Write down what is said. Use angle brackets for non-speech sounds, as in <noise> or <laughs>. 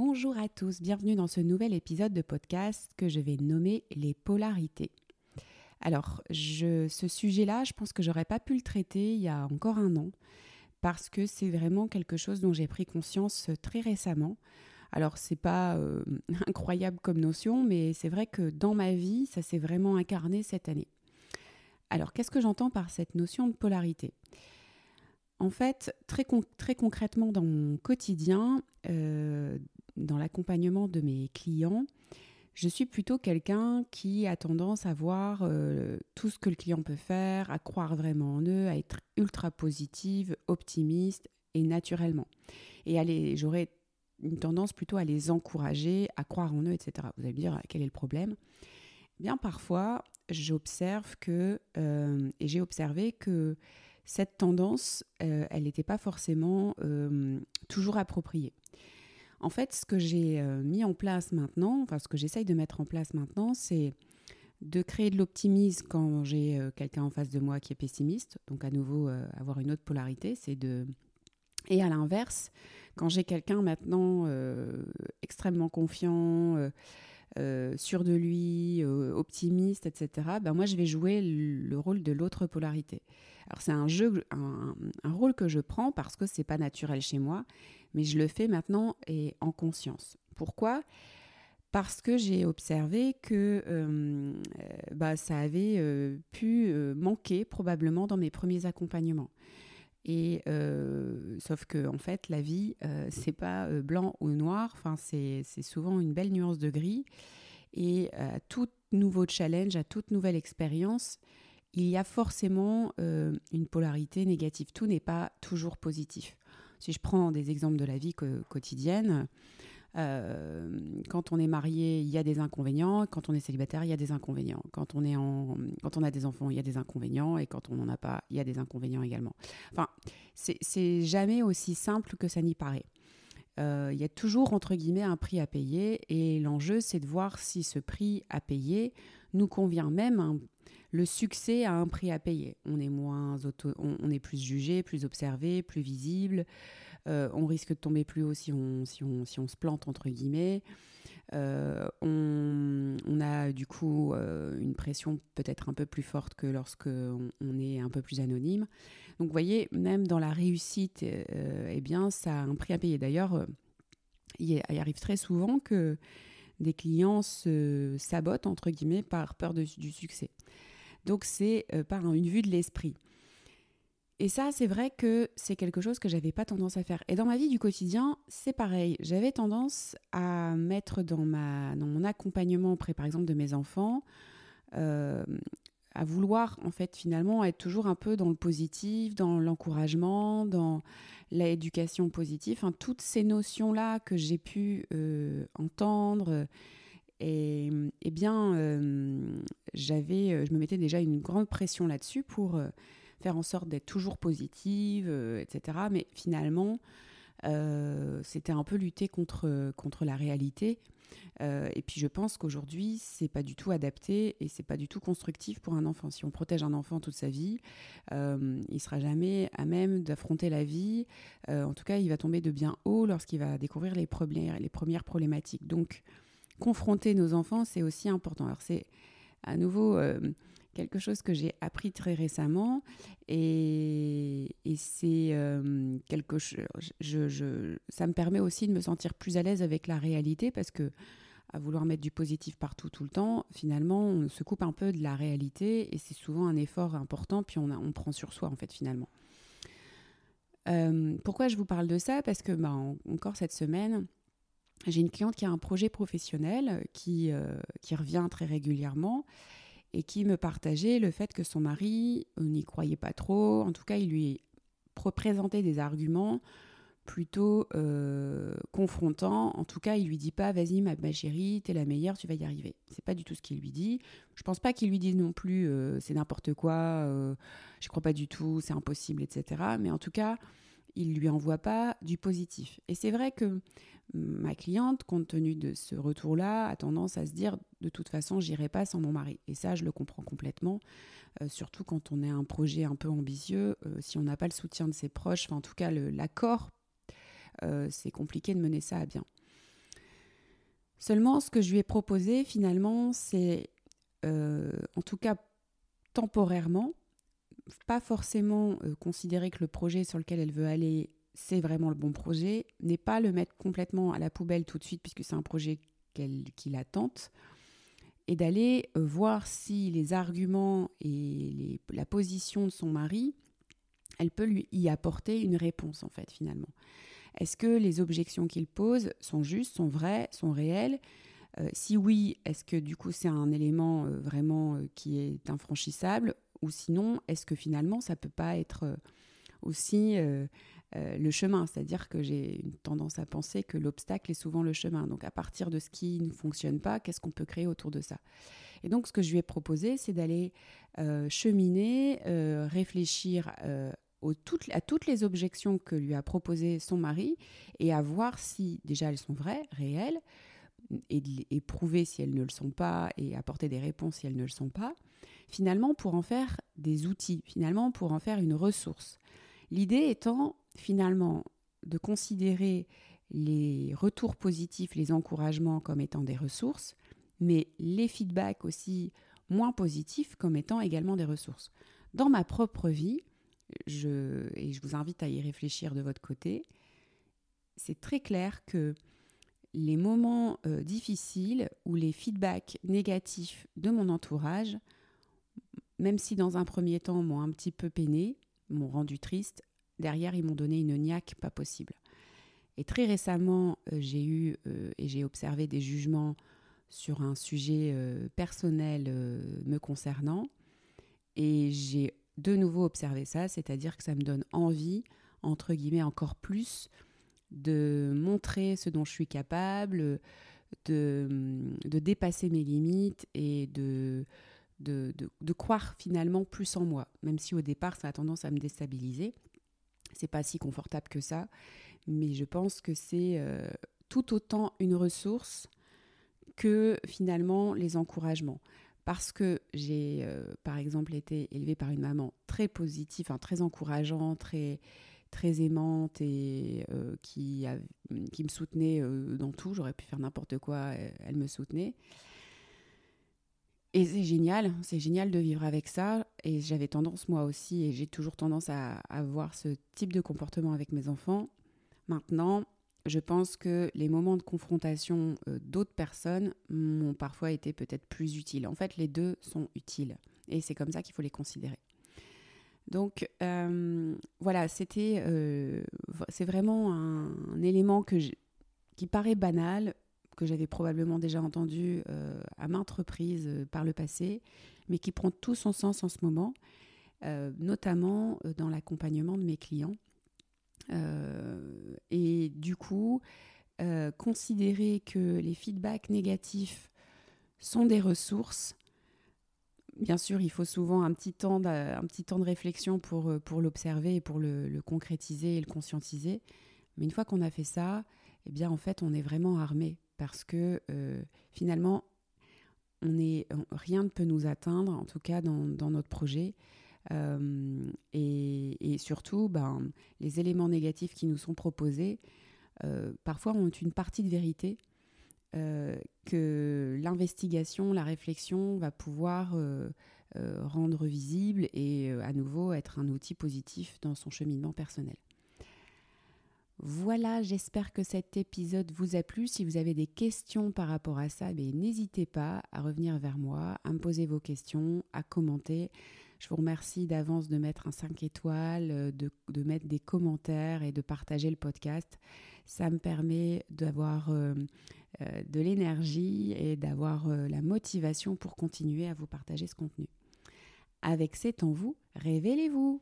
Bonjour à tous, bienvenue dans ce nouvel épisode de podcast que je vais nommer les polarités. Alors, ce sujet-là, je pense que j'aurais pas pu le traiter il y a encore un an parce que c'est vraiment quelque chose dont j'ai pris conscience très récemment. Alors, c'est pas euh, <laughs> incroyable comme notion, mais c'est vrai que dans ma vie, ça s'est vraiment incarné cette année. Alors, qu'est-ce que j'entends par cette notion de polarité? En fait, très, très, concrètement dans mon quotidien, euh, dans l'accompagnement de mes clients, je suis plutôt quelqu'un qui a tendance à voir euh, tout ce que le client peut faire, à croire vraiment en eux, à être ultra positive, optimiste et naturellement. Et j'aurais une tendance plutôt à les encourager, à croire en eux, etc. Vous allez me dire quel est le problème? Eh Bien parfois, j'observe que, euh, et j'ai observé que cette tendance, euh, elle n'était pas forcément toujours appropriée. En fait, ce que j'ai euh, mis en place maintenant, enfin ce que j'essaye de mettre en place maintenant, c'est de créer de l'optimisme quand j'ai quelqu'un en face de moi qui est pessimiste. Donc à nouveau, avoir une autre polarité, c'est de... Et à l'inverse, quand j'ai quelqu'un maintenant extrêmement confiant, sûr de lui, optimiste, etc., ben moi je vais jouer le rôle de l'autre polarité. Alors c'est un jeu, un, rôle que je prends parce que c'est pas naturel chez moi, mais je le fais maintenant et en conscience. Pourquoi? Parce que j'ai observé que euh, bah, ça avait euh, pu euh, manquer probablement dans mes premiers accompagnements. Et sauf que en fait, la vie, c'est pas blanc ou noir. Enfin, c'est souvent une belle nuance de gris. Et à tout nouveau challenge, à toute nouvelle expérience, il y a forcément euh, une polarité négative. Tout n'est pas toujours positif. Si je prends des exemples de la vie quotidienne, euh, quand on est marié, il y a des inconvénients. Quand on est célibataire, il y a des inconvénients. Quand on, est en, quand on a des enfants, il y a des inconvénients. Et quand on n'en a pas, il y a des inconvénients également. Enfin, c'est jamais aussi simple que ça n'y paraît. Euh, il y a toujours, entre guillemets, un prix à payer. Et l'enjeu, c'est de voir si ce prix à payer nous convient même un, le succès a un prix à payer. On est moins on, est plus jugé, plus observé, plus visible. Euh, on risque de tomber plus haut si on, si on, si on se plante entre guillemets. Euh, on, a du coup euh, une pression peut-être un peu plus forte que lorsque on, est un peu plus anonyme. Donc vous voyez, même dans la réussite, eh bien ça a un prix à payer. D'ailleurs, il arrive très souvent que des clients se sabotent entre guillemets par peur du succès. Donc c'est par une vue de l'esprit. Et ça, c'est vrai que c'est quelque chose que j'avais pas tendance à faire. Et dans ma vie du quotidien, c'est pareil. J'avais tendance à mettre dans, ma, dans mon accompagnement auprès, par exemple, de mes enfants, euh, à vouloir, en fait, finalement, être toujours un peu dans le positif, dans l'encouragement, dans l'éducation positive. Enfin, toutes ces notions-là que j'ai pu euh, entendre et, eh bien, euh, j'avais, je me mettais déjà une grande pression là-dessus pour faire en sorte d'être toujours positive, etc. Mais finalement, c'était un peu lutter contre, contre la réalité. et puis je pense qu'aujourd'hui, c'est pas du tout adapté et c'est pas du tout constructif pour un enfant. Si on protège un enfant toute sa vie, il sera jamais à même d'affronter la vie. en tout cas, il va tomber de bien haut lorsqu'il va découvrir les, problèmes, les premières problématiques. Donc, confronter nos enfants, c'est aussi important. Alors c'est à nouveau euh, quelque chose que j'ai appris très récemment et, c'est euh, quelque chose. Je, ça me permet aussi de me sentir plus à l'aise avec la réalité parce que à vouloir mettre du positif partout tout le temps, finalement, on se coupe un peu de la réalité et c'est souvent un effort important, puis on, on prend sur soi en fait finalement. Euh, pourquoi je vous parle de ça? Parce que bah, encore cette semaine, j'ai une cliente qui a un projet professionnel qui, euh, qui revient très régulièrement et qui me partageait le fait que son mari euh, n'y croyait pas trop. En tout cas, il lui présentait des arguments plutôt euh, confrontants. En tout cas, il lui dit pas vas-y ma, ma chérie, t'es la meilleure, tu vas y arriver. C'est pas du tout ce qu'il lui dit. Je pense pas qu'il lui dise non plus c'est n'importe quoi, je crois pas du tout, c'est impossible, etc. Mais en tout cas, il lui envoie pas du positif. Et c'est vrai que ma cliente, compte tenu de ce retour-là, a tendance à se dire de toute façon, j'irai pas sans mon mari. Et ça, je le comprends complètement, euh, surtout quand on est un projet un peu ambitieux. Euh, si on n'a pas le soutien de ses proches, en tout cas l'accord, euh, c'est compliqué de mener ça à bien. Seulement, ce que je lui ai proposé finalement, c'est, en tout cas temporairement, pas forcément euh, considérer que le projet sur lequel elle veut aller, c'est vraiment le bon projet, n'est pas le mettre complètement à la poubelle tout de suite, puisque c'est un projet qui la tente, et d'aller euh, voir si les arguments et la position de son mari, elle peut lui y apporter une réponse en fait finalement. Est-ce que les objections qu'il pose sont justes, sont vraies, sont réelles? Euh, Si oui, est-ce que du coup c'est un élément vraiment qui est infranchissable? Ou sinon, est-ce que finalement ça peut pas être aussi le chemin? C'est-à-dire que j'ai une tendance à penser que l'obstacle est souvent le chemin. Donc à partir de ce qui ne fonctionne pas, qu'est-ce qu'on peut créer autour de ça? Et donc ce que je lui ai proposé, c'est d'aller cheminer, réfléchir à toutes les objections que lui a proposées son mari et à voir si déjà elles sont vraies, réelles, et, prouver si elles ne le sont pas et apporter des réponses si elles ne le sont pas, finalement pour en faire des outils, finalement pour en faire une ressource. L'idée étant finalement de considérer les retours positifs, les encouragements comme étant des ressources, mais les feedbacks aussi moins positifs comme étant également des ressources. Dans ma propre vie, je, et je vous invite à y réfléchir de votre côté, c'est très clair que les moments euh, difficiles ou les feedbacks négatifs de mon entourage, même si dans un premier temps m'ont un petit peu peiné, m'ont rendu triste, derrière ils m'ont donné une niaque pas possible. Et très récemment, euh, j'ai eu euh, et j'ai observé des jugements sur un sujet personnel me concernant, et j'ai de nouveau observer ça, c'est-à-dire que ça me donne envie, entre guillemets, encore plus de montrer ce dont je suis capable, de, de dépasser mes limites et de, de, de, croire finalement plus en moi, même si au départ ça a tendance à me déstabiliser. C'est pas si confortable que ça, mais je pense que c'est euh, tout autant une ressource que finalement les encouragements parce que j'ai, euh, par exemple, été élevée par une maman très positive, très encourageante, très, très aimante et euh, qui, qui me soutenait euh, dans tout. J'aurais pu faire n'importe quoi, elle me soutenait. Et c'est génial, c'est génial de vivre avec ça. Et j'avais tendance, moi aussi, et j'ai toujours tendance à avoir ce type de comportement avec mes enfants. Maintenant, je pense que les moments de confrontation euh, d'autres personnes m'ont parfois été peut-être plus utiles. En fait, les deux sont utiles et c'est comme ça qu'il faut les considérer. Donc euh, voilà, c'était, euh, c'est vraiment un, élément qui paraît banal, que j'avais probablement déjà entendu à maintes reprises par le passé, mais qui prend tout son sens en ce moment, notamment dans l'accompagnement de mes clients. Euh, et du coup, euh, considérer que les feedbacks négatifs sont des ressources. Bien sûr, il faut souvent un petit temps de, petit temps de réflexion pour, euh, pour l'observer et pour le, concrétiser et le conscientiser. Mais une fois qu'on a fait ça, eh bien, en fait, on est vraiment armé parce que finalement, on est, rien ne peut nous atteindre, en tout cas dans, dans notre projet. Euh, et, surtout, ben, les éléments négatifs qui nous sont proposés, euh, parfois ont une partie de vérité euh, que l'investigation, la réflexion va pouvoir rendre visible et à nouveau être un outil positif dans son cheminement personnel. Voilà, j'espère que cet épisode vous a plu. Si vous avez des questions par rapport à ça, ben, n'hésitez pas à revenir vers moi, à me poser vos questions, à commenter. Je vous remercie d'avance de mettre un 5 étoiles, euh, de, mettre des commentaires et de partager le podcast. Ça me permet d'avoir euh, euh, de l'énergie et d'avoir la motivation pour continuer à vous partager ce contenu. Avec C'est en vous, révélez-vous